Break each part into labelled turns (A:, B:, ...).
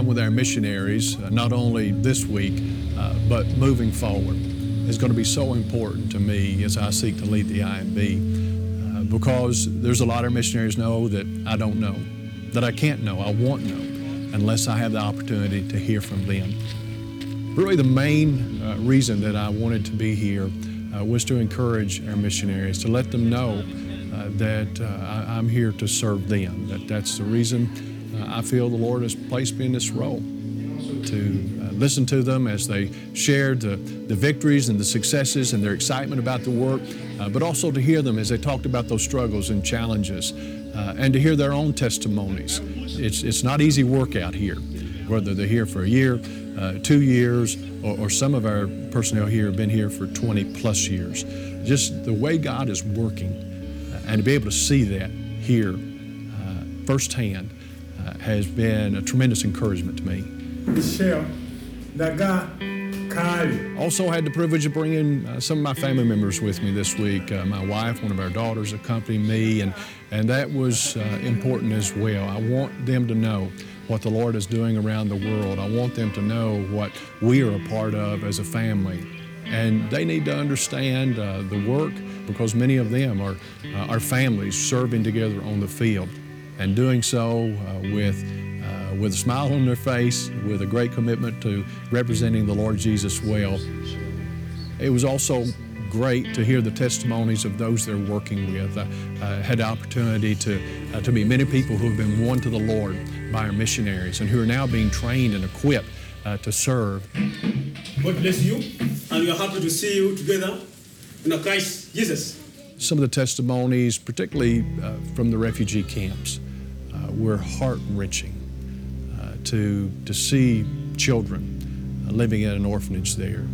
A: time with our missionaries, uh, not only this week, uh, but moving forward, is going to be so important to me as I seek to lead the IMB. Uh, because there's a lot of missionaries know that I don't know, that I can't know, I won't know, unless I have the opportunity to hear from them. Really, the main uh, reason that I wanted to be here uh, was to encourage our missionaries, to let them know uh, that I, am here to serve them. That that's the reason uh, I feel the Lord has placed me in this role to uh, listen to them as they shared the, the victories and the successes and their excitement about the work, uh, but also to hear them as they talked about those struggles and challenges and to hear their own testimonies. It's, it's not easy work out here, whether they're here for a year, two years, or, or some of our personnel here have been here for 20 plus years. Just the way God is working and to be able to see that here uh, firsthand uh, has been a tremendous encouragement to me.
B: Michelle,
A: also had the privilege of bringing uh, some of my family members with me this week. Uh, my wife, one of our daughters accompanied me, and, and that was uh, important as well. I want them to know what the Lord is doing around the world. I want them to know what we are a part of as a family. And they need to understand uh, the work because many of them are, uh, are families serving together on the field and doing so uh, with, uh, with a smile on their face, with a great commitment to representing the Lord Jesus well. It was also great to hear the testimonies of those they're working with. I had the opportunity to, uh, to meet many people who have been won to the Lord by our missionaries and who are now being trained and equipped uh, to serve.
B: God bless you, and we are happy to see you together in Christ Jesus.
A: Some of the testimonies, particularly uh, from the refugee camps, were heart wrenching uh, to, to see children uh, living at an orphanage there.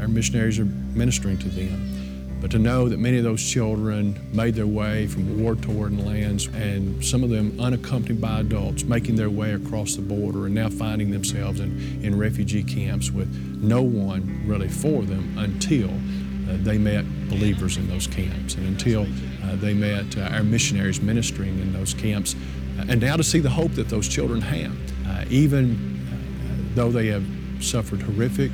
A: Our missionaries are ministering to them. But to know that many of those children made their way from war torn lands and some of them unaccompanied by adults making their way across the border and now finding themselves in, in refugee camps with no one really for them until uh, they met believers in those camps and until uh, they met uh, our missionaries ministering in those camps. And now to see the hope that those children have, uh, even uh, though they have suffered horrific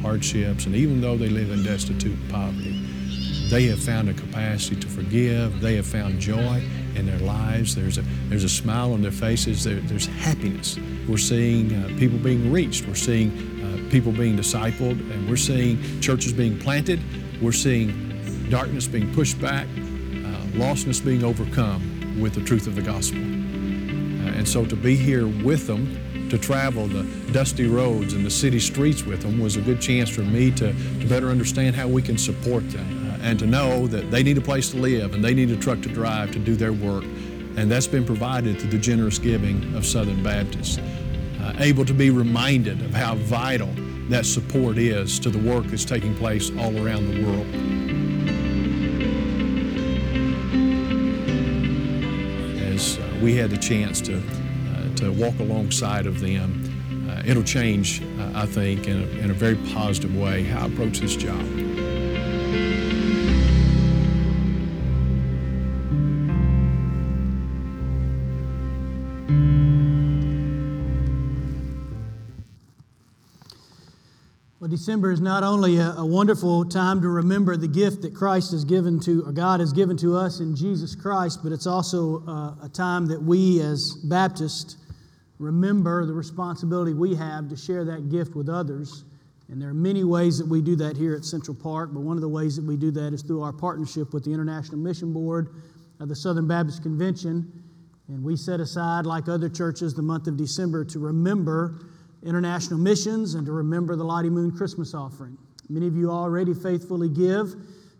A: hardships and even though they live in destitute poverty, they have found a capacity to forgive. They have found joy in their lives. There's a, there's a smile on their faces. There, there's happiness. We're seeing uh, people being reached. We're seeing uh, people being discipled. And we're seeing churches being planted. We're seeing darkness being pushed back, uh, lostness being overcome with the truth of the gospel. Uh, and so to be here with them, to travel the dusty roads and the city streets with them was a good chance for me to, to better understand how we can support them and to know that they need a place to live and they need a truck to drive to do their work. And that's been provided through the generous giving of Southern Baptists. Uh, able to be reminded of how vital that support is to the work that's taking place all around the world. We had the chance to, uh, to walk alongside of them, uh, it'll change, uh, I think, in a, in a very positive way how I approach this job.
C: December is not only a, a, wonderful time to remember the gift that Christ has given to, or God has given to us in Jesus Christ, but it's also a, a time that we as Baptists remember the responsibility we have to share that gift with others. And there are many ways that we do that here at Central Park, but one of the ways that we do that is through our partnership with the International Mission Board of the Southern Baptist Convention. And we set aside, like other churches, the month of December to remember international missions and to remember the Lottie Moon Christmas offering. Many of you already faithfully give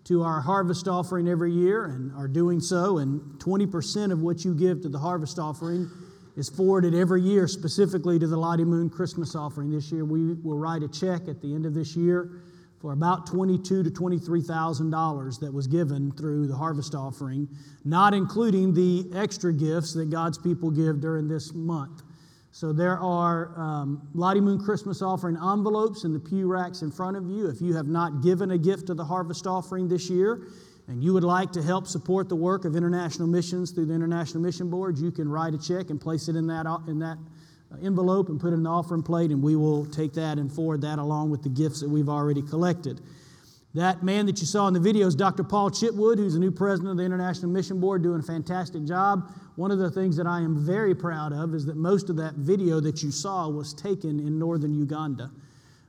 C: to our harvest offering every year and are doing so, and 20% of what you give to the harvest offering is forwarded every year specifically to the Lottie Moon Christmas offering. This year we will write a check at the end of this year for about twenty-two to twenty-three thousand dollars that was given through the harvest offering, not including the extra gifts that God's people give during this month. So there are um, Lottie Moon Christmas offering envelopes in the pew racks in front of you. If you have not given a gift to the harvest offering this year and you would like to help support the work of international missions through the International Mission Board, you can write a check and place it in that, in that envelope and put it in the offering plate, and we will take that and forward that along with the gifts that we've already collected. That man that you saw in the video is Dr. Paul Chitwood, who's the new president of the International Mission Board, doing a fantastic job. One of the things that I am very proud of is that most of that video that you saw was taken in northern Uganda.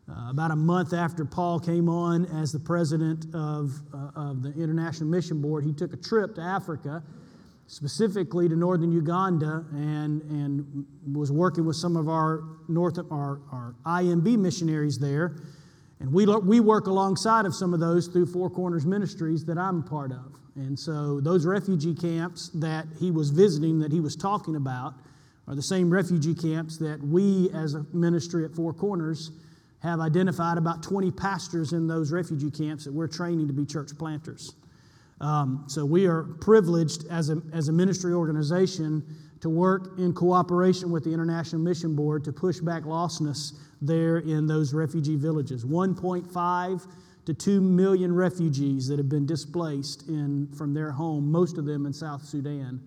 C: Uh, about a month after Paul came on as the president of, uh, of the International Mission Board, he took a trip to Africa, specifically to northern Uganda, and, and was working with some of our, North, our, our IMB missionaries there. And we, we work alongside of some of those through Four Corners Ministries that I'm part of. And so those refugee camps that he was visiting, that he was talking about, are the same refugee camps that we as a ministry at Four Corners have identified about 20 pastors in those refugee camps that we're training to be church planters. Um, so we are privileged as a, as a ministry organization to work in cooperation with the International Mission Board to push back lostness there in those refugee villages. 1.5 to 2 million refugees that have been displaced in, from their home, most of them in South Sudan,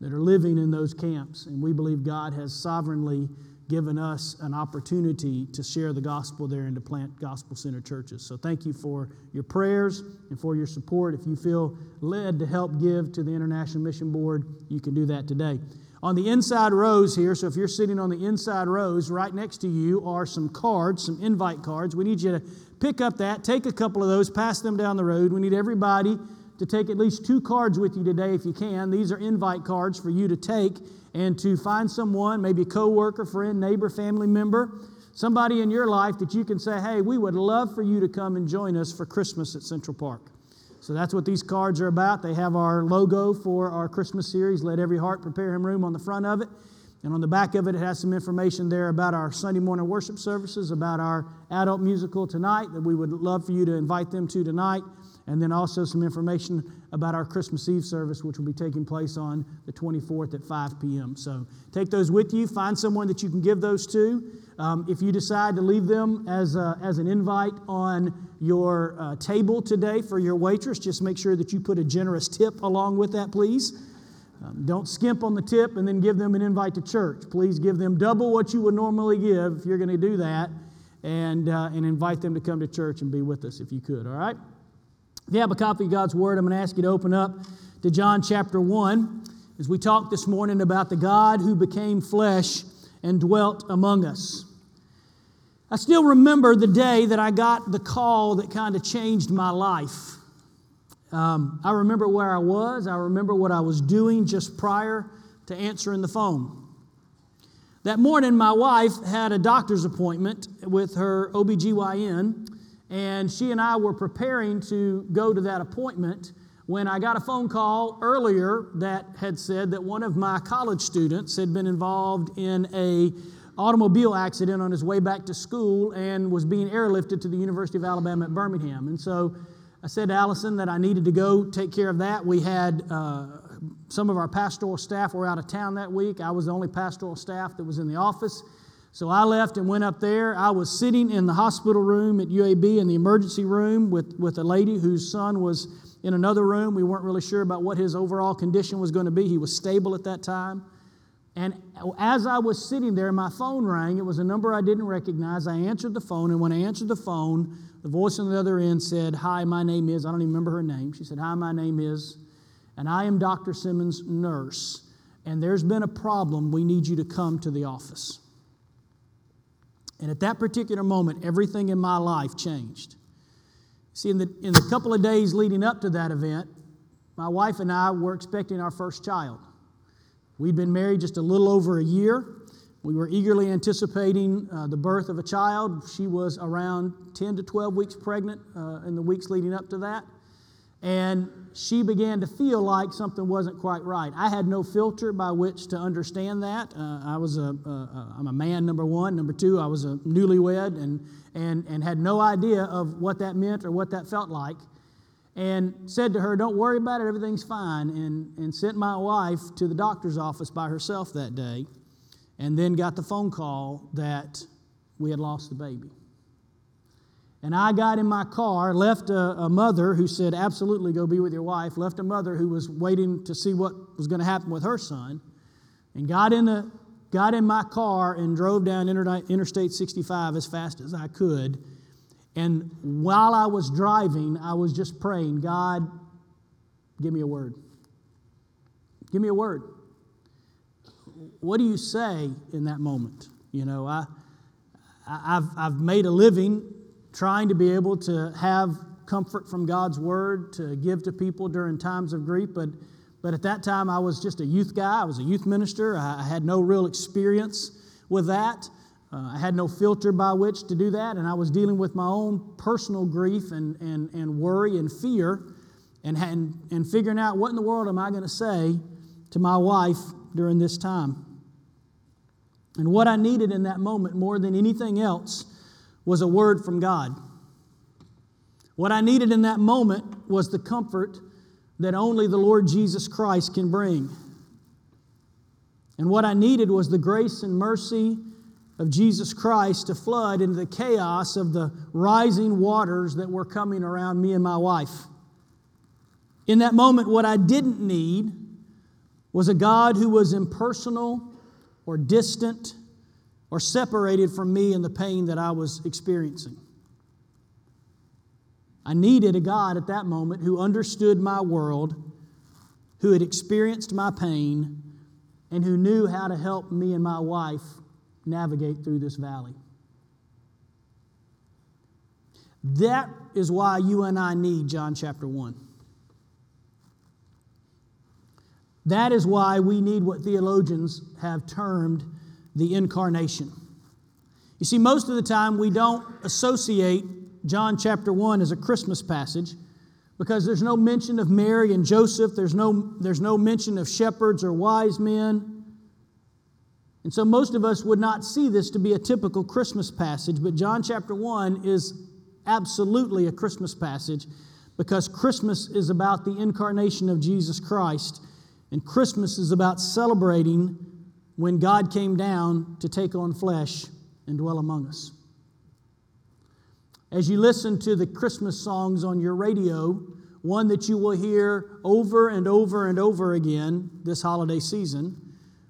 C: that are living in those camps. And we believe God has sovereignly given us an opportunity to share the gospel there and to plant gospel centered churches. So thank you for your prayers and for your support. If you feel led to help give to the International Mission Board, you can do that today. On the inside rows here, so if you're sitting on the inside rows, right next to you are some cards, some invite cards. We need you to pick up that, take a couple of those, pass them down the road. We need everybody to take at least two cards with you today if you can. These are invite cards for you to take and to find someone, maybe a coworker, friend, neighbor, family member, somebody in your life that you can say, hey, we would love for you to come and join us for Christmas at Central Park. So that's what these cards are about. They have our logo for our Christmas series, Let Every Heart Prepare Him Room, on the front of it. And on the back of it, it has some information there about our Sunday morning worship services, about our adult musical tonight that we would love for you to invite them to tonight and then also some information about our Christmas Eve service, which will be taking place on the 24th at 5 p.m. So take those with you. Find someone that you can give those to. Um, if you decide to leave them as, a, as an invite on your uh, table today for your waitress, just make sure that you put a generous tip along with that, please. Um, don't skimp on the tip and then give them an invite to church. Please give them double what you would normally give if you're going to do that and, uh, and invite them to come to church and be with us if you could, all right? If you have a copy of God's Word, I'm going to ask you to open up to John chapter 1 as we talk this morning about the God who became flesh and dwelt among us. I still remember the day that I got the call that kind of changed my life. Um, I remember where I was, I remember what I was doing just prior to answering the phone. That morning, my wife had a doctor's appointment with her OBGYN and she and I were preparing to go to that appointment when I got a phone call earlier that had said that one of my college students had been involved in a automobile accident on his way back to school and was being airlifted to the University of Alabama at Birmingham. And so I said to Allison that I needed to go take care of that. We had uh, some of our pastoral staff were out of town that week. I was the only pastoral staff that was in the office. So I left and went up there. I was sitting in the hospital room at UAB in the emergency room with, with a lady whose son was in another room. We weren't really sure about what his overall condition was going to be. He was stable at that time. And as I was sitting there, my phone rang. It was a number I didn't recognize. I answered the phone, and when I answered the phone, the voice on the other end said, Hi, my name is, I don't even remember her name. She said, Hi, my name is, and I am Dr. Simmons' nurse, and there's been a problem. We need you to come to the office. And at that particular moment, everything in my life changed. See, in the, in the couple of days leading up to that event, my wife and I were expecting our first child. We'd been married just a little over a year. We were eagerly anticipating uh, the birth of a child. She was around 10 to 12 weeks pregnant uh, in the weeks leading up to that. And she began to feel like something wasn't quite right. I had no filter by which to understand that. Uh, I was a, a, I'm a man, number one. Number two, I was a newlywed and, and, and had no idea of what that meant or what that felt like. And said to her, Don't worry about it, everything's fine. And, and sent my wife to the doctor's office by herself that day. And then got the phone call that we had lost the baby. And I got in my car, left a, a, mother who said, Absolutely go be with your wife, left a mother who was waiting to see what was going to happen with her son, and got in the got in my car and drove down Interstate 65 as fast as I could. And while I was driving, I was just praying, God, give me a word. Give me a word. What do you say in that moment? You know, I, I've, I've made a living trying to be able to have comfort from God's word to give to people during times of grief, but, but at that time I was just a youth guy. I was a youth minister. I, I had no real experience with that. Uh, I had no filter by which to do that, and I was dealing with my own personal grief and, and, and worry and fear and, and, and figuring out what in the world am I going to say to my wife during this time. And what I needed in that moment more than anything else was a word from God. What I needed in that moment was the comfort that only the Lord Jesus Christ can bring. And what I needed was the grace and mercy of Jesus Christ to flood into the chaos of the rising waters that were coming around me and my wife. In that moment, what I didn't need was a God who was impersonal or distant or separated from me in the pain that I was experiencing. I needed a God at that moment who understood my world, who had experienced my pain, and who knew how to help me and my wife navigate through this valley. That is why you and I need John chapter 1. That is why we need what theologians have termed the incarnation. You see, most of the time we don't associate John chapter 1 as a Christmas passage because there's no mention of Mary and Joseph, there's no, there's no mention of shepherds or wise men. And so most of us would not see this to be a typical Christmas passage, but John chapter 1 is absolutely a Christmas passage because Christmas is about the incarnation of Jesus Christ. And Christmas is about celebrating when God came down to take on flesh and dwell among us. As you listen to the Christmas songs on your radio, one that you will hear over and over and over again this holiday season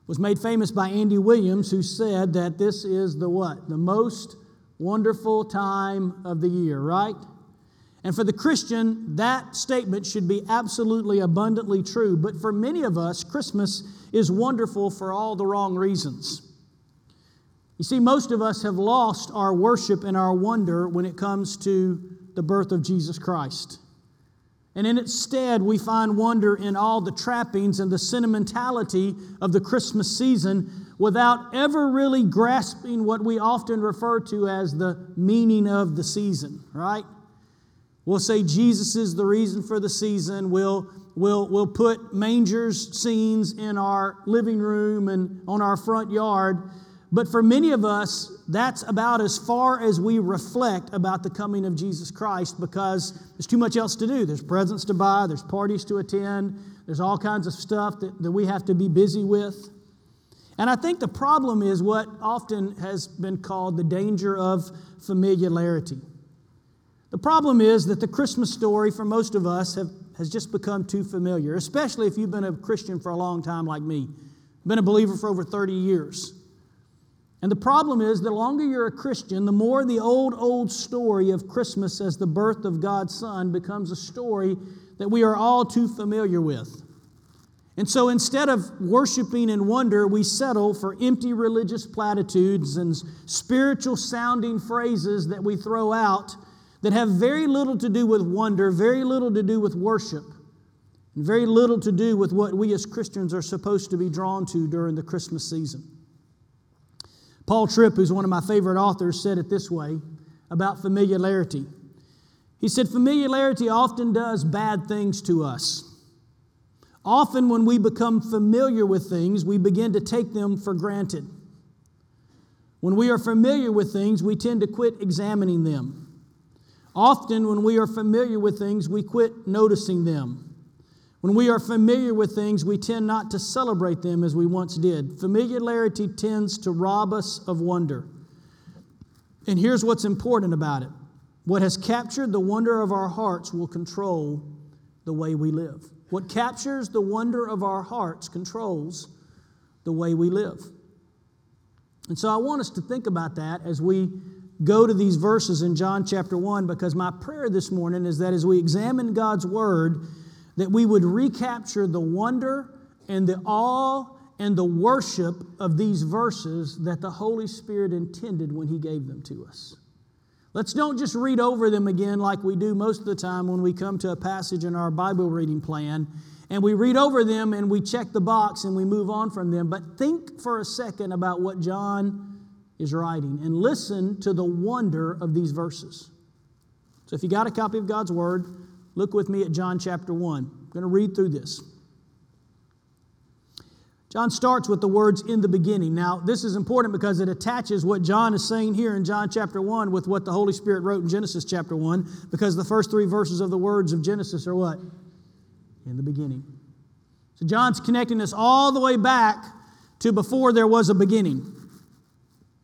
C: was made famous by Andy Williams, who said that this is the what? The most wonderful time of the year, right? And for the Christian, that statement should be absolutely abundantly true. But for many of us, Christmas is wonderful for all the wrong reasons. You see, most of us have lost our worship and our wonder when it comes to the birth of Jesus Christ. And in its stead, we find wonder in all the trappings and the sentimentality of the Christmas season without ever really grasping what we often refer to as the meaning of the season, right? We'll say Jesus is the reason for the season. We'll, we'll, we'll put mangers scenes in our living room and on our front yard. But for many of us, that's about as far as we reflect about the coming of Jesus Christ because there's too much else to do. There's presents to buy, there's parties to attend, there's all kinds of stuff that, that we have to be busy with. And I think the problem is what often has been called the danger of familiarity. The problem is that the Christmas story for most of us have, has just become too familiar, especially if you've been a Christian for a long time like me, been a believer for over 30 years. And the problem is, the longer you're a Christian, the more the old, old story of Christmas as the birth of God's Son becomes a story that we are all too familiar with. And so instead of worshiping in wonder, we settle for empty religious platitudes and spiritual sounding phrases that we throw out that have very little to do with wonder, very little to do with worship, and very little to do with what we as Christians are supposed to be drawn to during the Christmas season. Paul Tripp, who's one of my favorite authors, said it this way about familiarity. He said, Familiarity often does bad things to us. Often, when we become familiar with things, we begin to take them for granted. When we are familiar with things, we tend to quit examining them. Often, when we are familiar with things, we quit noticing them. When we are familiar with things, we tend not to celebrate them as we once did. Familiarity tends to rob us of wonder. And here's what's important about it what has captured the wonder of our hearts will control the way we live. What captures the wonder of our hearts controls the way we live. And so I want us to think about that as we go to these verses in John chapter 1 because my prayer this morning is that as we examine God's word that we would recapture the wonder and the awe and the worship of these verses that the Holy Spirit intended when he gave them to us. Let's don't just read over them again like we do most of the time when we come to a passage in our Bible reading plan and we read over them and we check the box and we move on from them. But think for a second about what John is writing and listen to the wonder of these verses. So if you got a copy of God's Word, look with me at John chapter 1. I'm going to read through this. John starts with the words in the beginning. Now, this is important because it attaches what John is saying here in John chapter 1 with what the Holy Spirit wrote in Genesis chapter 1, because the first three verses of the words of Genesis are what? In the beginning. So John's connecting us all the way back to before there was a beginning.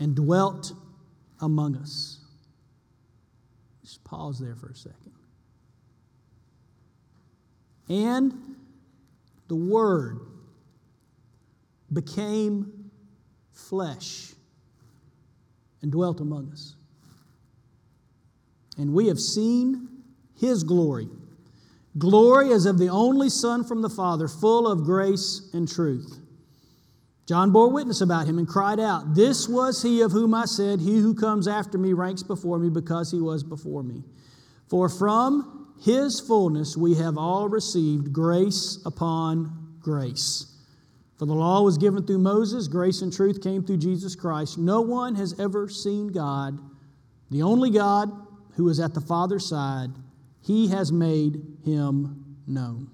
C: and dwelt among us. Just pause there for a second. And the Word became flesh and dwelt among us. And we have seen his glory. Glory as of the only Son from the Father, full of grace and truth. John bore witness about him and cried out, This was he of whom I said, He who comes after me ranks before me because he was before me. For from his fullness we have all received grace upon grace. For the law was given through Moses, grace and truth came through Jesus Christ. No one has ever seen God, the only God who is at the Father's side. He has made him known.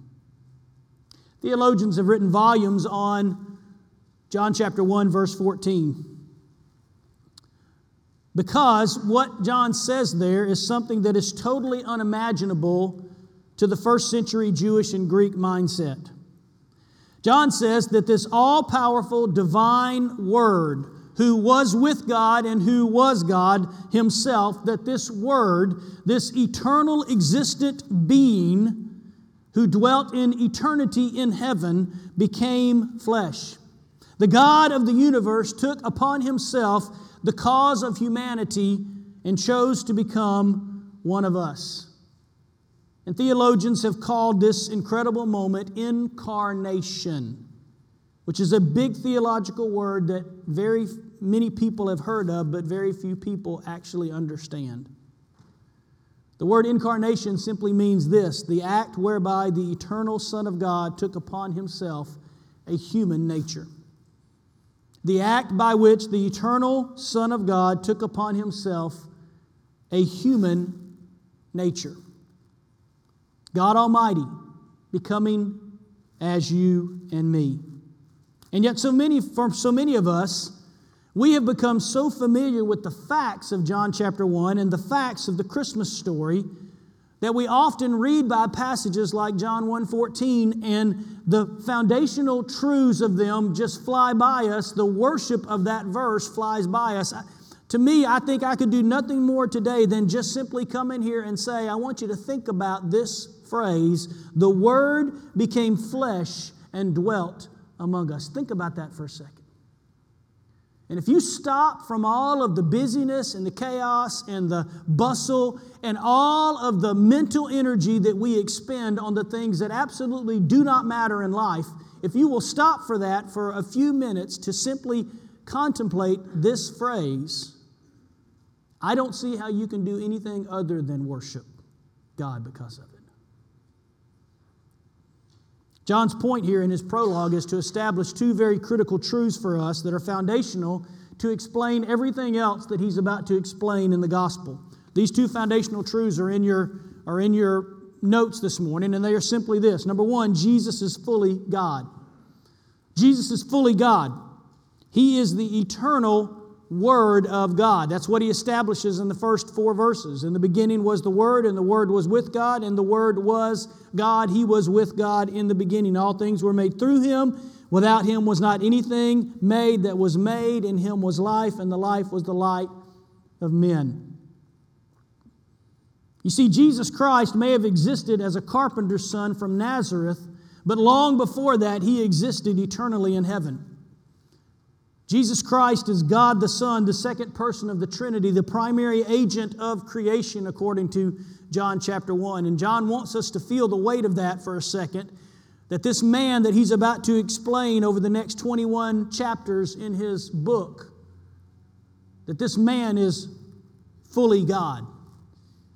C: Theologians have written volumes on John chapter 1, verse 14. Because what John says there is something that is totally unimaginable to the first century Jewish and Greek mindset. John says that this all powerful divine word, who was with God and who was God himself, that this word, this eternal existent being who dwelt in eternity in heaven, became flesh. The God of the universe took upon himself the cause of humanity and chose to become one of us. And theologians have called this incredible moment incarnation, which is a big theological word that very many people have heard of, but very few people actually understand. The word incarnation simply means this the act whereby the eternal Son of God took upon himself a human nature. The act by which the eternal Son of God took upon himself a human nature. God Almighty becoming as you and me. And yet, so many, for so many of us, we have become so familiar with the facts of John chapter 1 and the facts of the Christmas story that we often read by passages like John 1:14 and the foundational truths of them just fly by us. The worship of that verse flies by us. To me, I think I could do nothing more today than just simply come in here and say, I want you to think about this phrase the Word became flesh and dwelt among us. Think about that for a second. And if you stop from all of the busyness and the chaos and the bustle and all of the mental energy that we expend on the things that absolutely do not matter in life, if you will stop for that for a few minutes to simply contemplate this phrase, I don't see how you can do anything other than worship God because of it. John's point here in his prologue is to establish two very critical truths for us that are foundational to explain everything else that he's about to explain in the gospel. These two foundational truths are in your, are in your notes this morning, and they are simply this. Number one, Jesus is fully God. Jesus is fully God. He is the eternal Word of God. That's what he establishes in the first four verses. In the beginning was the Word, and the Word was with God, and the Word was God. He was with God in the beginning. All things were made through him. Without him was not anything made that was made. In him was life, and the life was the light of men. You see, Jesus Christ may have existed as a carpenter's son from Nazareth, but long before that, he existed eternally in heaven. Jesus Christ is God the Son, the second person of the Trinity, the primary agent of creation, according to John chapter 1. And John wants us to feel the weight of that for a second. That this man that he's about to explain over the next 21 chapters in his book, that this man is fully God.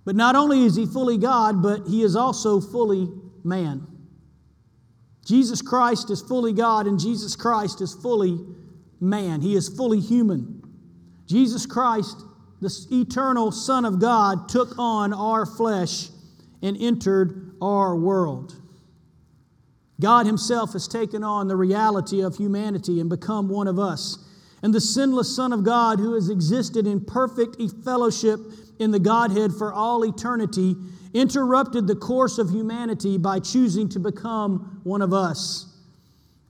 C: But not only is he fully God, but he is also fully man. Jesus Christ is fully God, and Jesus Christ is fully man. He is fully human. Jesus Christ, the eternal Son of God, took on our flesh and entered our world. God Himself has taken on the reality of humanity and become one of us. And the sinless Son of God, who has existed in perfect fellowship in the Godhead for all eternity, interrupted the course of humanity by choosing to become one of us.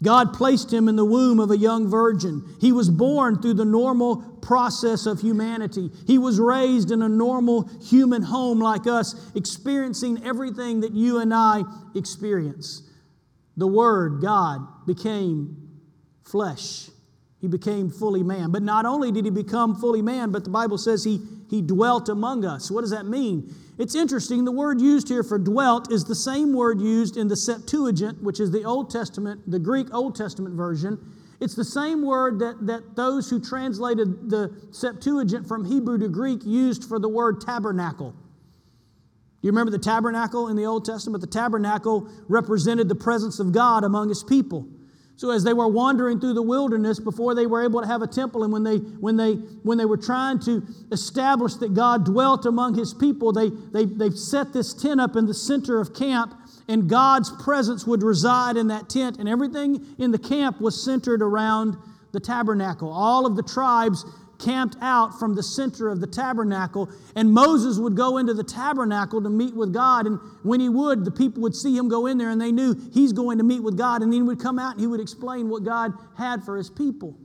C: God placed him in the womb of a young virgin. He was born through the normal process of humanity. He was raised in a normal human home like us, experiencing everything that you and I experience. The Word, God, became flesh. He became fully man. But not only did he become fully man, but the Bible says he, he dwelt among us. What does that mean? It's interesting, the word used here for dwelt is the same word used in the Septuagint, which is the Old Testament, the Greek Old Testament version. It's the same word that, that those who translated the Septuagint from Hebrew to Greek used for the word tabernacle. Do you remember the tabernacle in the Old Testament? The tabernacle represented the presence of God among his people. So as they were wandering through the wilderness before they were able to have a temple, and when they when they when they were trying to establish that God dwelt among his people, they they they set this tent up in the center of camp, and God's presence would reside in that tent, and everything in the camp was centered around the tabernacle. All of the tribes camped out from the center of the tabernacle. And Moses would go into the tabernacle to meet with God. And when he would, the people would see him go in there and they knew he's going to meet with God. And then he would come out and he would explain what God had for his people.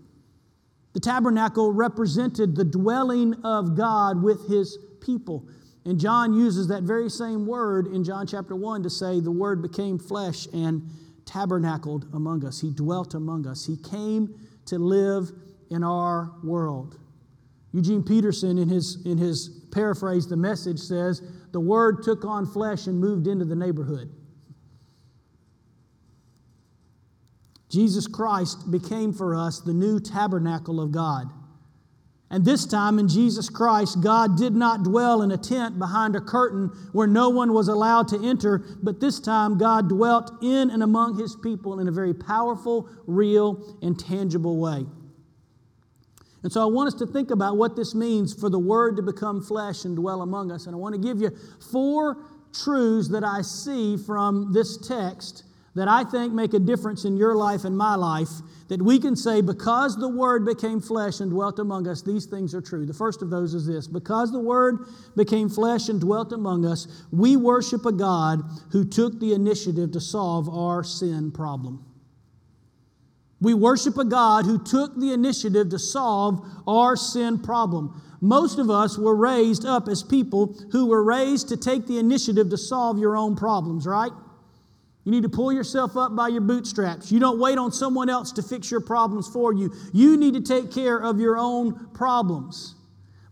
C: The tabernacle represented the dwelling of God with his people. And John uses that very same word in John chapter 1 to say the word became flesh and tabernacled among us. He dwelt among us. He came to live in our world. Eugene Peterson, in his, in his paraphrase, the message says, The Word took on flesh and moved into the neighborhood. Jesus Christ became for us the new tabernacle of God. And this time in Jesus Christ, God did not dwell in a tent behind a curtain where no one was allowed to enter, but this time God dwelt in and among his people in a very powerful, real, and tangible way. And so I want us to think about what this means for the Word to become flesh and dwell among us. And I want to give you four truths that I see from this text that I think make a difference in your life and my life. That we can say, because the Word became flesh and dwelt among us, these things are true. The first of those is this because the Word became flesh and dwelt among us, we worship a God who took the initiative to solve our sin problem. We worship a God who took the initiative to solve our sin problem. Most of us were raised up as people who were raised to take the initiative to solve your own problems, right? You need to pull yourself up by your bootstraps. You don't wait on someone else to fix your problems for you. You need to take care of your own problems.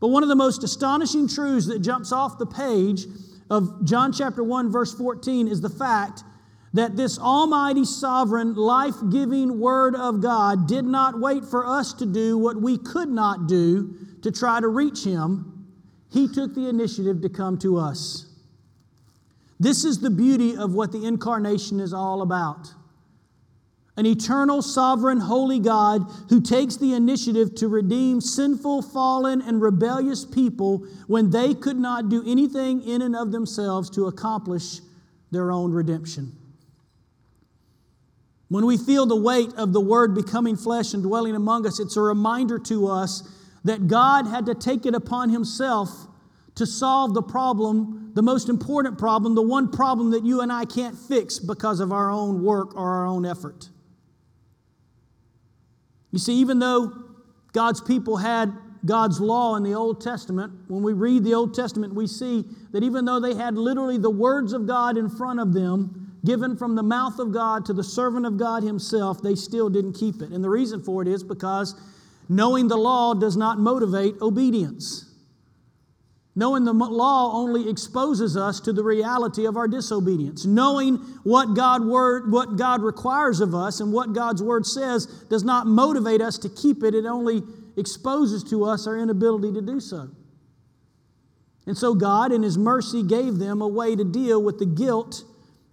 C: But one of the most astonishing truths that jumps off the page of John chapter 1, verse 14 is the fact that this almighty, sovereign, life giving Word of God did not wait for us to do what we could not do to try to reach Him. He took the initiative to come to us. This is the beauty of what the incarnation is all about. An eternal, sovereign, holy God who takes the initiative to redeem sinful, fallen, and rebellious people when they could not do anything in and of themselves to accomplish their own redemption. When we feel the weight of the Word becoming flesh and dwelling among us, it's a reminder to us that God had to take it upon Himself to solve the problem, the most important problem, the one problem that you and I can't fix because of our own work or our own effort. You see, even though God's people had God's law in the Old Testament, when we read the Old Testament, we see that even though they had literally the words of God in front of them, given from the mouth of God to the servant of God himself, they still didn't keep it. And the reason for it is because knowing the law does not motivate obedience. Knowing the law only exposes us to the reality of our disobedience. Knowing what God word what God requires of us and what God's word says does not motivate us to keep it. It only exposes to us our inability to do so. And so God in his mercy gave them a way to deal with the guilt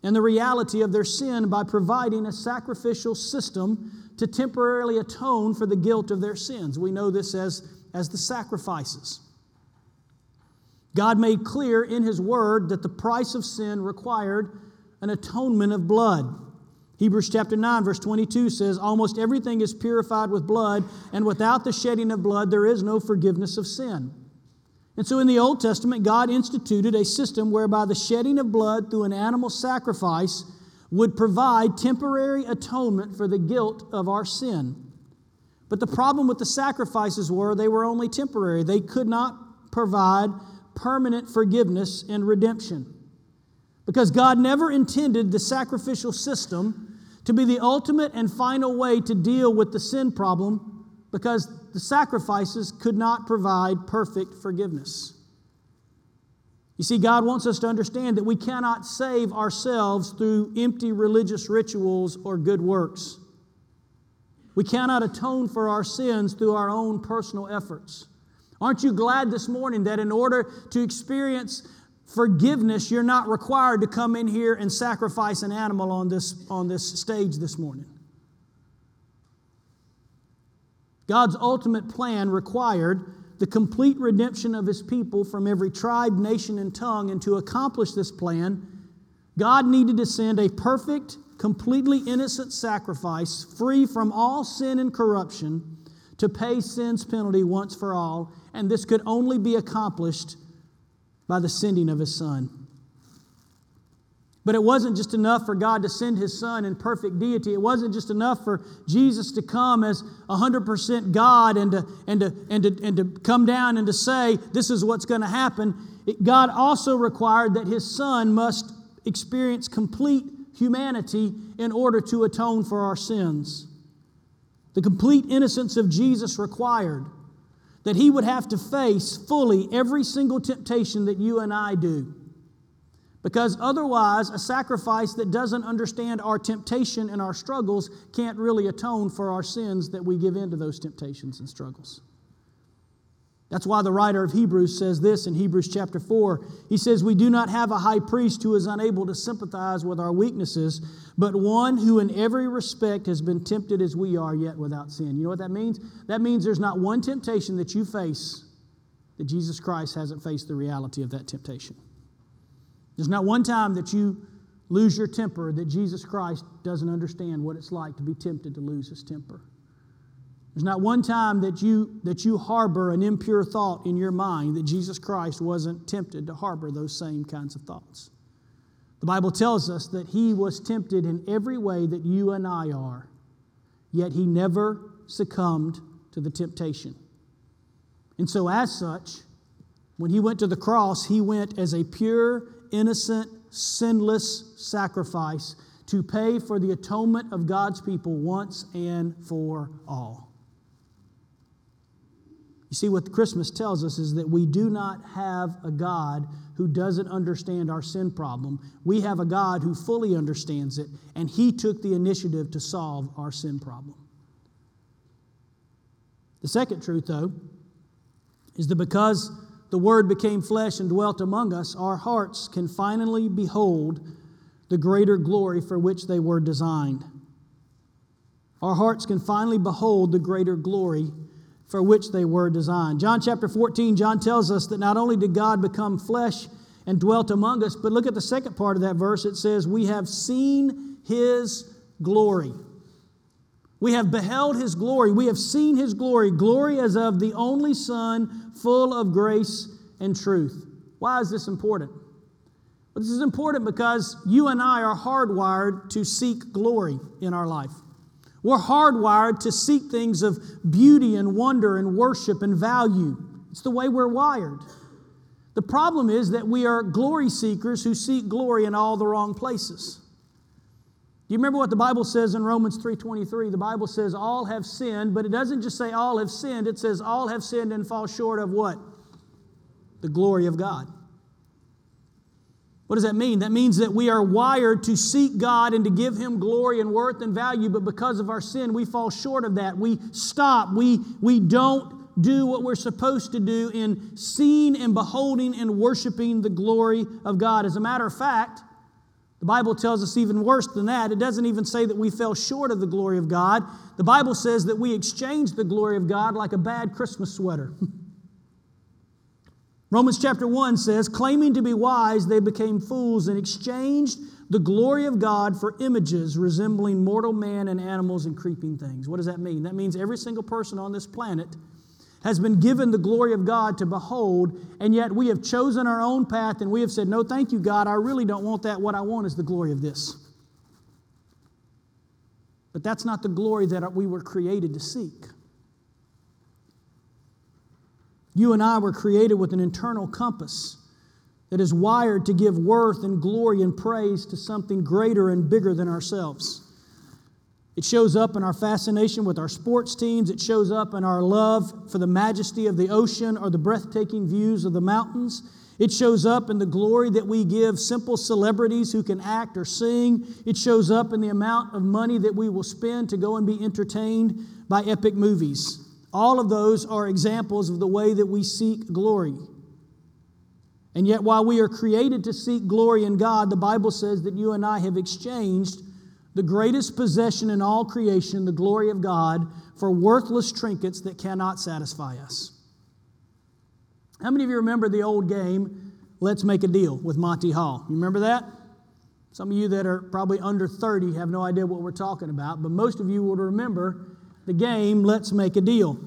C: and the reality of their sin by providing a sacrificial system to temporarily atone for the guilt of their sins. We know this as, as the sacrifices. God made clear in His Word that the price of sin required an atonement of blood. Hebrews chapter 9, verse 22 says, Almost everything is purified with blood, and without the shedding of blood, there is no forgiveness of sin. And so in the Old Testament, God instituted a system whereby the shedding of blood through an animal sacrifice would provide temporary atonement for the guilt of our sin. But the problem with the sacrifices were they were only temporary. They could not provide permanent forgiveness and redemption. Because God never intended the sacrificial system to be the ultimate and final way to deal with the sin problem because the sacrifices could not provide perfect forgiveness. You see, God wants us to understand that we cannot save ourselves through empty religious rituals or good works. We cannot atone for our sins through our own personal efforts. Aren't you glad this morning that in order to experience forgiveness, you're not required to come in here and sacrifice an animal on this, on this stage this morning? God's ultimate plan required the complete redemption of his people from every tribe, nation, and tongue. And to accomplish this plan, God needed to send a perfect, completely innocent sacrifice, free from all sin and corruption, to pay sin's penalty once for all. And this could only be accomplished by the sending of his Son. But it wasn't just enough for God to send his son in perfect deity. It wasn't just enough for Jesus to come as 100% God and to, and, to, and, to, and to come down and to say, this is what's going to happen. It, God also required that his son must experience complete humanity in order to atone for our sins. The complete innocence of Jesus required that he would have to face fully every single temptation that you and I do. Because otherwise, a sacrifice that doesn't understand our temptation and our struggles can't really atone for our sins that we give into those temptations and struggles. That's why the writer of Hebrews says this in Hebrews chapter 4. He says, We do not have a high priest who is unable to sympathize with our weaknesses, but one who in every respect has been tempted as we are, yet without sin. You know what that means? That means there's not one temptation that you face that Jesus Christ hasn't faced the reality of that temptation. There's not one time that you lose your temper that Jesus Christ doesn't understand what it's like to be tempted to lose his temper. There's not one time that you, that you harbor an impure thought in your mind that Jesus Christ wasn't tempted to harbor those same kinds of thoughts. The Bible tells us that he was tempted in every way that you and I are, yet he never succumbed to the temptation. And so, as such, when he went to the cross, he went as a pure, innocent, sinless sacrifice to pay for the atonement of God's people once and for all. You see, what Christmas tells us is that we do not have a God who doesn't understand our sin problem. We have a God who fully understands it, and He took the initiative to solve our sin problem. The second truth, though, is that because the Word became flesh and dwelt among us, our hearts can finally behold the greater glory for which they were designed. Our hearts can finally behold the greater glory for which they were designed. John chapter 14, John tells us that not only did God become flesh and dwelt among us, but look at the second part of that verse. It says, We have seen his glory. We have beheld his glory. We have seen his glory, glory as of the only Son, full of grace and truth. Why is this important? Well, this is important because you and I are hardwired to seek glory in our life. We're hardwired to seek things of beauty and wonder and worship and value. It's the way we're wired. The problem is that we are glory seekers who seek glory in all the wrong places. Do you remember what the Bible says in Romans 3:23? The Bible says all have sinned, but it doesn't just say all have sinned, it says all have sinned and fall short of what? The glory of God. What does that mean? That means that we are wired to seek God and to give Him glory and worth and value, but because of our sin, we fall short of that. We stop. We, we don't do what we're supposed to do in seeing and beholding and worshiping the glory of God. As a matter of fact, the Bible tells us even worse than that. It doesn't even say that we fell short of the glory of God. The Bible says that we exchanged the glory of God like a bad Christmas sweater. Romans chapter 1 says, claiming to be wise, they became fools and exchanged the glory of God for images resembling mortal man and animals and creeping things. What does that mean? That means every single person on this planet has been given the glory of God to behold, and yet we have chosen our own path and we have said, No, thank you, God. I really don't want that. What I want is the glory of this. But that's not the glory that we were created to seek. You and I were created with an internal compass that is wired to give worth and glory and praise to something greater and bigger than ourselves. It shows up in our fascination with our sports teams. It shows up in our love for the majesty of the ocean or the breathtaking views of the mountains. It shows up in the glory that we give simple celebrities who can act or sing. It shows up in the amount of money that we will spend to go and be entertained by epic movies. All of those are examples of the way that we seek glory. And yet, while we are created to seek glory in God, the Bible says that you and I have exchanged the greatest possession in all creation, the glory of God, for worthless trinkets that cannot satisfy us. How many of you remember the old game, Let's Make a Deal with Monty Hall? You remember that? Some of you that are probably under 30 have no idea what we're talking about, but most of you would remember the game, Let's Make a Deal.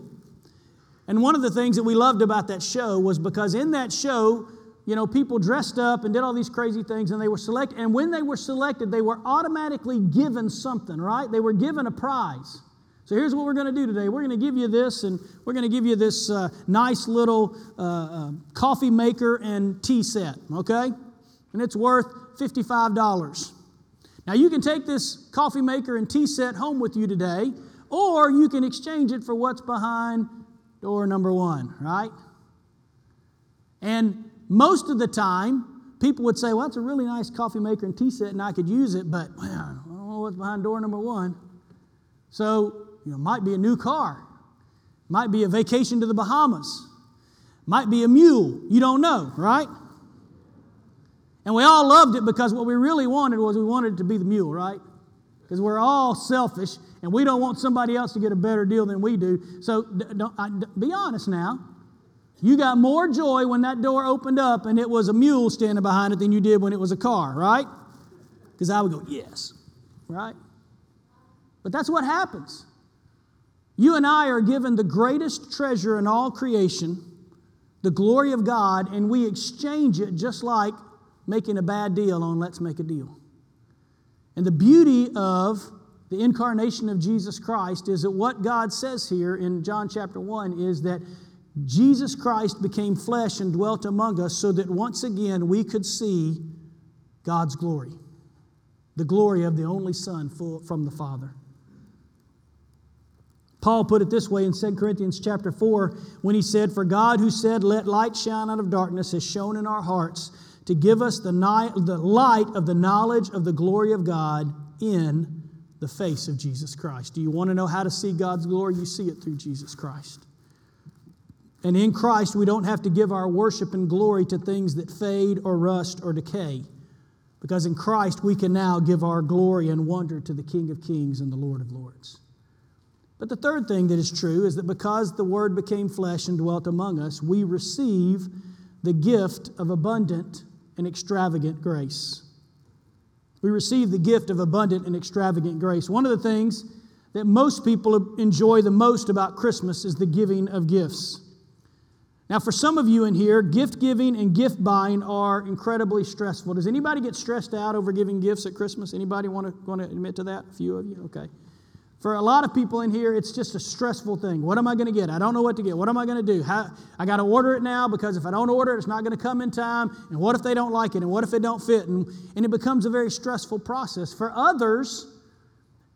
C: And one of the things that we loved about that show was because in that show, you know, people dressed up and did all these crazy things and they were selected. And when they were selected, they were automatically given something, right? They were given a prize. So here's what we're going to do today. We're going to give you this, and we're going to give you this uh, nice little uh, uh, coffee maker and tea set, okay? And it's worth $55. Now, you can take this coffee maker and tea set home with you today, or you can exchange it for what's behind door number one, right? And most of the time, people would say, Well, that's a really nice coffee maker and tea set, and I could use it, but well, I don't know what's behind door number one. So, you know, might be a new car, might be a vacation to the Bahamas, might be a mule. You don't know, right? And we all loved it because what we really wanted was we wanted it to be the mule, right? Because we're all selfish and we don't want somebody else to get a better deal than we do. So don't, I, be honest now. You got more joy when that door opened up and it was a mule standing behind it than you did when it was a car, right? Because I would go, yes, right? But that's what happens. You and I are given the greatest treasure in all creation, the glory of God, and we exchange it just like making a bad deal on let's make a deal. And the beauty of the incarnation of Jesus Christ is that what God says here in John chapter 1 is that Jesus Christ became flesh and dwelt among us so that once again we could see God's glory, the glory of the only Son from the Father. Paul put it this way in 2 Corinthians chapter 4 when he said, For God who said, Let light shine out of darkness, has shone in our hearts to give us the, the light of the knowledge of the glory of God in the face of Jesus Christ. Do you want to know how to see God's glory? You see it through Jesus Christ. And in Christ, we don't have to give our worship and glory to things that fade or rust or decay. Because in Christ, we can now give our glory and wonder to the King of Kings and the Lord of Lords. But the third thing that is true is that because the Word became flesh and dwelt among us, we receive the gift of abundant and extravagant grace. We receive the gift of abundant and extravagant grace. One of the things that most people enjoy the most about Christmas is the giving of gifts. Now, for some of you in here, gift giving and gift buying are incredibly stressful. Does anybody get stressed out over giving gifts at Christmas? Anybody want to, want to admit to that? A few of you? Okay. For a lot of people in here, it's just a stressful thing. What am I going to get? I don't know what to get. What am I going to do? How, I got to order it now because if I don't order it, it's not going to come in time. And what if they don't like it? And what if it don't fit? And, and it becomes a very stressful process. For others,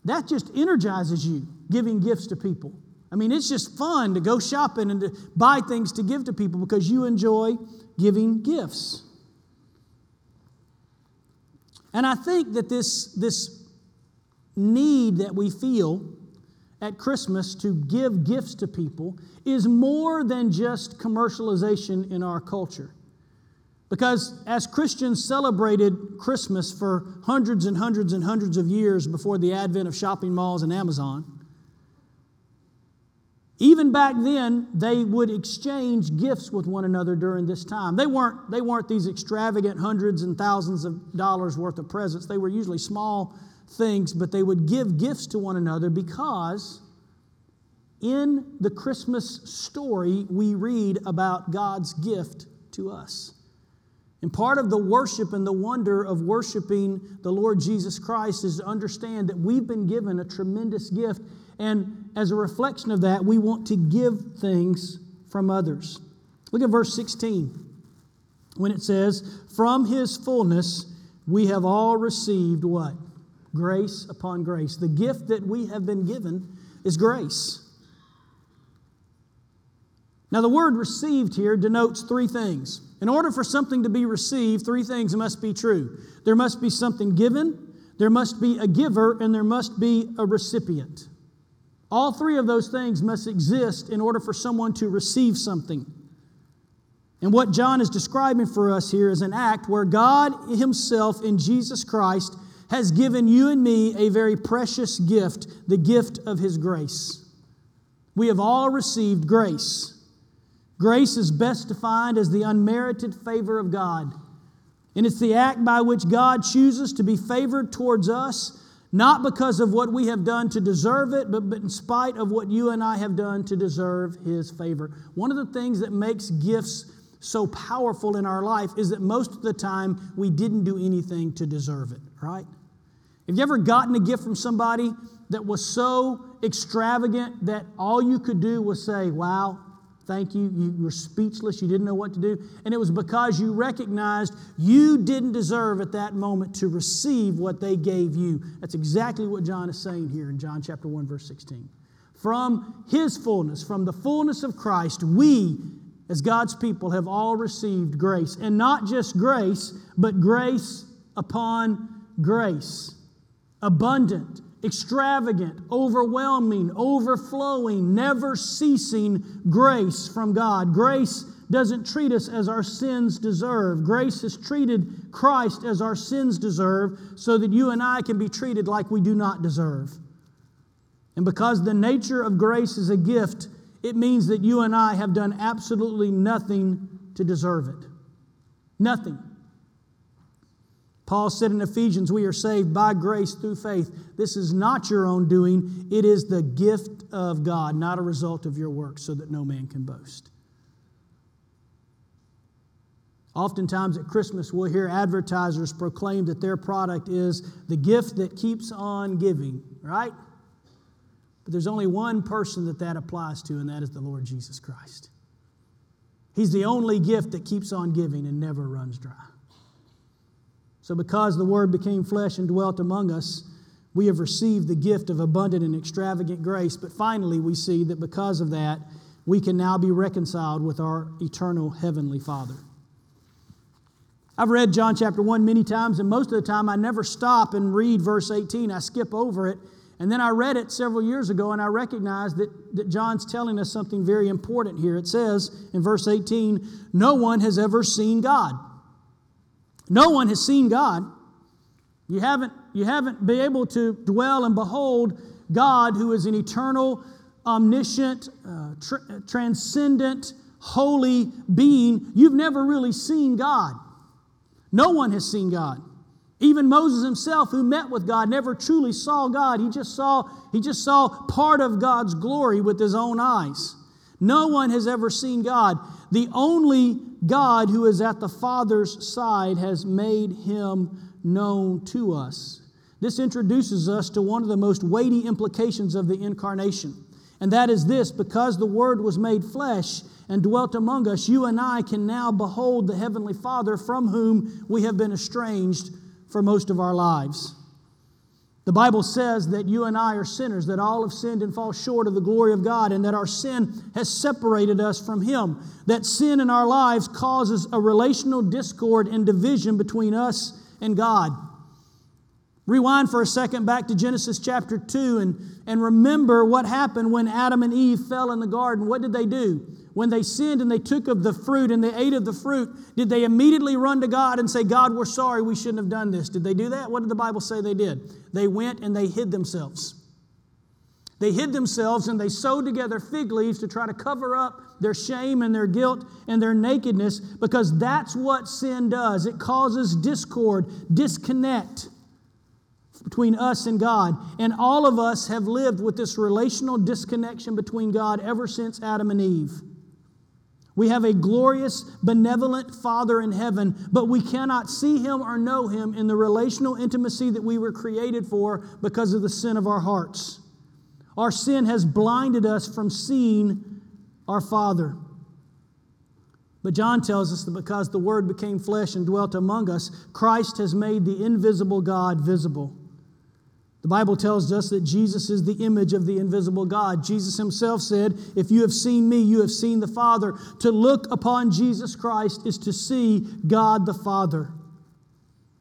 C: that just energizes you, giving gifts to people. I mean, it's just fun to go shopping and to buy things to give to people because you enjoy giving gifts. And I think that this, this need that we feel at Christmas to give gifts to people is more than just commercialization in our culture. Because as Christians celebrated Christmas for hundreds and hundreds and hundreds of years before the advent of shopping malls and Amazon, even back then, they would exchange gifts with one another during this time. They weren't, they weren't these extravagant hundreds and thousands of dollars worth of presents. They were usually small things, but they would give gifts to one another because in the Christmas story, we read about God's gift to us. And part of the worship and the wonder of worshiping the Lord Jesus Christ is to understand that we've been given a tremendous gift. And as a reflection of that, we want to give things from others. Look at verse 16 when it says, From his fullness we have all received what? grace upon grace. The gift that we have been given is grace. Now, the word received here denotes three things. In order for something to be received, three things must be true there must be something given, there must be a giver, and there must be a recipient. All three of those things must exist in order for someone to receive something. And what John is describing for us here is an act where God Himself in Jesus Christ has given you and me a very precious gift, the gift of His grace. We have all received grace. Grace is best defined as the unmerited favor of God. And it's the act by which God chooses to be favored towards us, not because of what we have done to deserve it, but, but in spite of what you and I have done to deserve His favor. One of the things that makes gifts so powerful in our life is that most of the time we didn't do anything to deserve it, right? Have you ever gotten a gift from somebody that was so extravagant that all you could do was say, Wow, thank you. You were speechless. You didn't know what to do. And it was because you recognized you didn't deserve at that moment to receive what they gave you. That's exactly what John is saying here in John chapter 1, verse 16. From his fullness, from the fullness of Christ, we, as God's people, have all received grace. And not just grace, but grace upon grace abundant, extravagant, overwhelming, overflowing, never ceasing grace from God. Grace doesn't treat us as our sins deserve. Grace has treated Christ as our sins deserve so that you and I can be treated like we do not deserve. And because the nature of grace is a gift, it means that you and I have done absolutely nothing to deserve it. Nothing. Paul said in Ephesians, We are saved by grace through faith. This is not your own doing, it is the gift of God, not a result of your work, so that no man can boast. Oftentimes at Christmas, we'll hear advertisers proclaim that their product is the gift that keeps on giving, right? But there's only one person that that applies to, and that is the Lord Jesus Christ. He's the only gift that keeps on giving and never runs dry. So, because the Word became flesh and dwelt among us, we have received the gift of abundant and extravagant grace. But finally, we see that because of that, we can now be reconciled with our eternal Heavenly Father. I've read John chapter 1 many times, and most of the time I never stop and read verse 18. I skip over it. And then I read it several years ago, and I recognized that, that John's telling us something very important here. It says in verse 18, No one has ever seen God. No one has seen God. You haven't, you haven't been able to dwell and behold God, who is an eternal, omniscient, uh, tr- transcendent, holy being. You've never really seen God. No one has seen God. Even Moses himself, who met with God, never truly saw God. He just saw, he just saw part of God's glory with his own eyes. No one has ever seen God. The only God who is at the Father's side has made him known to us. This introduces us to one of the most weighty implications of the incarnation. And that is this because the Word was made flesh and dwelt among us, you and I can now behold the Heavenly Father from whom we have been estranged for most of our lives. The Bible says that you and I are sinners, that all have sinned and fall short of the glory of God, and that our sin has separated us from Him. That sin in our lives causes a relational discord and division between us and God. Rewind for a second back to Genesis chapter 2 and, and remember what happened when Adam and Eve fell in the garden. What did they do? When they sinned and they took of the fruit and they ate of the fruit, did they immediately run to God and say, God, we're sorry, we shouldn't have done this? Did they do that? What did the Bible say they did? They went and they hid themselves. They hid themselves and they sewed together fig leaves to try to cover up their shame and their guilt and their nakedness because that's what sin does. It causes discord, disconnect between us and God. And all of us have lived with this relational disconnection between God ever since Adam and Eve. We have a glorious, benevolent Father in heaven, but we cannot see Him or know Him in the relational intimacy that we were created for because of the sin of our hearts. Our sin has blinded us from seeing our Father. But John tells us that because the Word became flesh and dwelt among us, Christ has made the invisible God visible. The Bible tells us that Jesus is the image of the invisible God. Jesus himself said, If you have seen me, you have seen the Father. To look upon Jesus Christ is to see God the Father.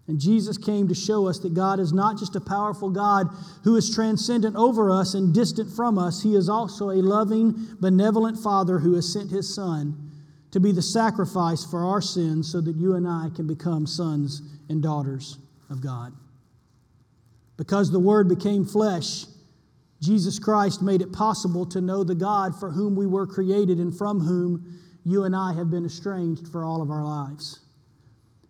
C: And Jesus came to show us that God is not just a powerful God who is transcendent over us and distant from us, He is also a loving, benevolent Father who has sent His Son to be the sacrifice for our sins so that you and I can become sons and daughters of God. Because the Word became flesh, Jesus Christ made it possible to know the God for whom we were created and from whom you and I have been estranged for all of our lives.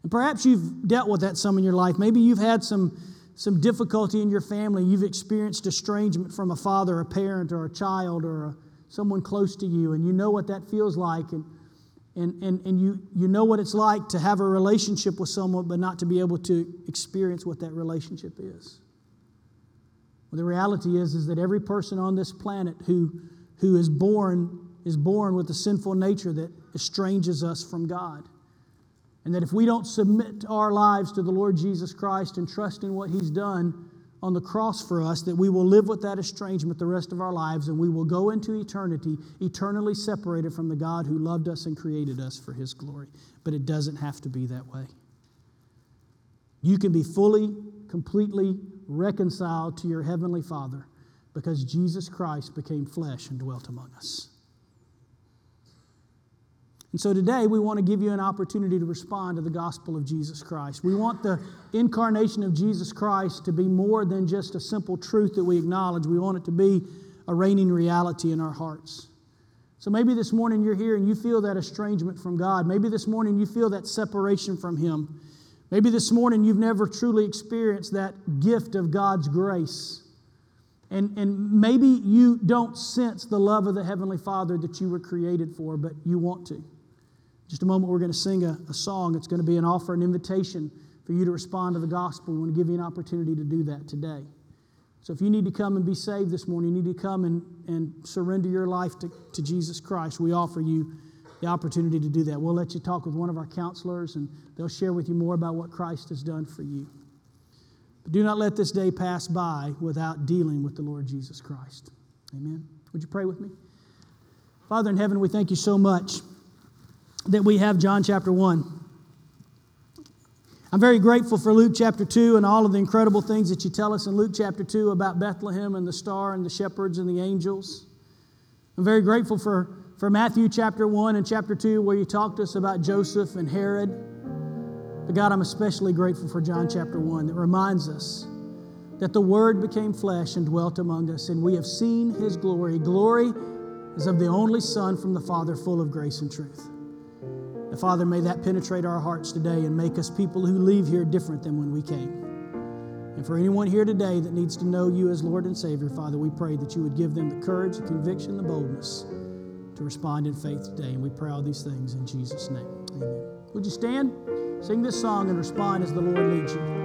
C: And perhaps you've dealt with that some in your life. Maybe you've had some, some difficulty in your family. You've experienced estrangement from a father, a parent, or a child, or a, someone close to you, and you know what that feels like. And, and, and, and you, you know what it's like to have a relationship with someone, but not to be able to experience what that relationship is. Well, the reality is, is that every person on this planet who, who is born is born with a sinful nature that estranges us from God. And that if we don't submit our lives to the Lord Jesus Christ and trust in what He's done on the cross for us, that we will live with that estrangement the rest of our lives and we will go into eternity eternally separated from the God who loved us and created us for His glory. But it doesn't have to be that way. You can be fully, completely reconciled to your Heavenly Father because Jesus Christ became flesh and dwelt among us. And so today we want to give you an opportunity to respond to the gospel of Jesus Christ. We want the incarnation of Jesus Christ to be more than just a simple truth that we acknowledge. We want it to be a reigning reality in our hearts. So maybe this morning you're here and you feel that estrangement from God. Maybe this morning you feel that separation from Him. Maybe this morning you've never truly experienced that gift of God's grace. And, and maybe you don't sense the love of the Heavenly Father that you were created for, but you want to. just a moment, we're going to sing a, a song. It's going to be an offer, an invitation for you to respond to the gospel. We want to give you an opportunity to do that today. So if you need to come and be saved this morning, you need to come and, and surrender your life to, to Jesus Christ, we offer you the opportunity to do that. We'll let you talk with one of our counselors, and they'll share with you more about what Christ has done for you. But do not let this day pass by without dealing with the Lord Jesus Christ. Amen. Would you pray with me? Father in heaven, we thank you so much that we have John chapter 1. I'm very grateful for Luke chapter 2 and all of the incredible things that you tell us in Luke chapter 2 about Bethlehem and the star and the shepherds and the angels. I'm very grateful for, for Matthew chapter 1 and chapter 2 where you talk to us about Joseph and Herod. But God, I'm especially grateful for John chapter 1 that reminds us that the Word became flesh and dwelt among us, and we have seen His glory. Glory is of the only Son from the Father, full of grace and truth. And Father, may that penetrate our hearts today and make us people who leave here different than when we came. And for anyone here today that needs to know you as Lord and Savior, Father, we pray that you would give them the courage, the conviction, the boldness to respond in faith today. And we pray all these things in Jesus' name. Amen. Would you stand? Sing this song and respond as the Lord leads you.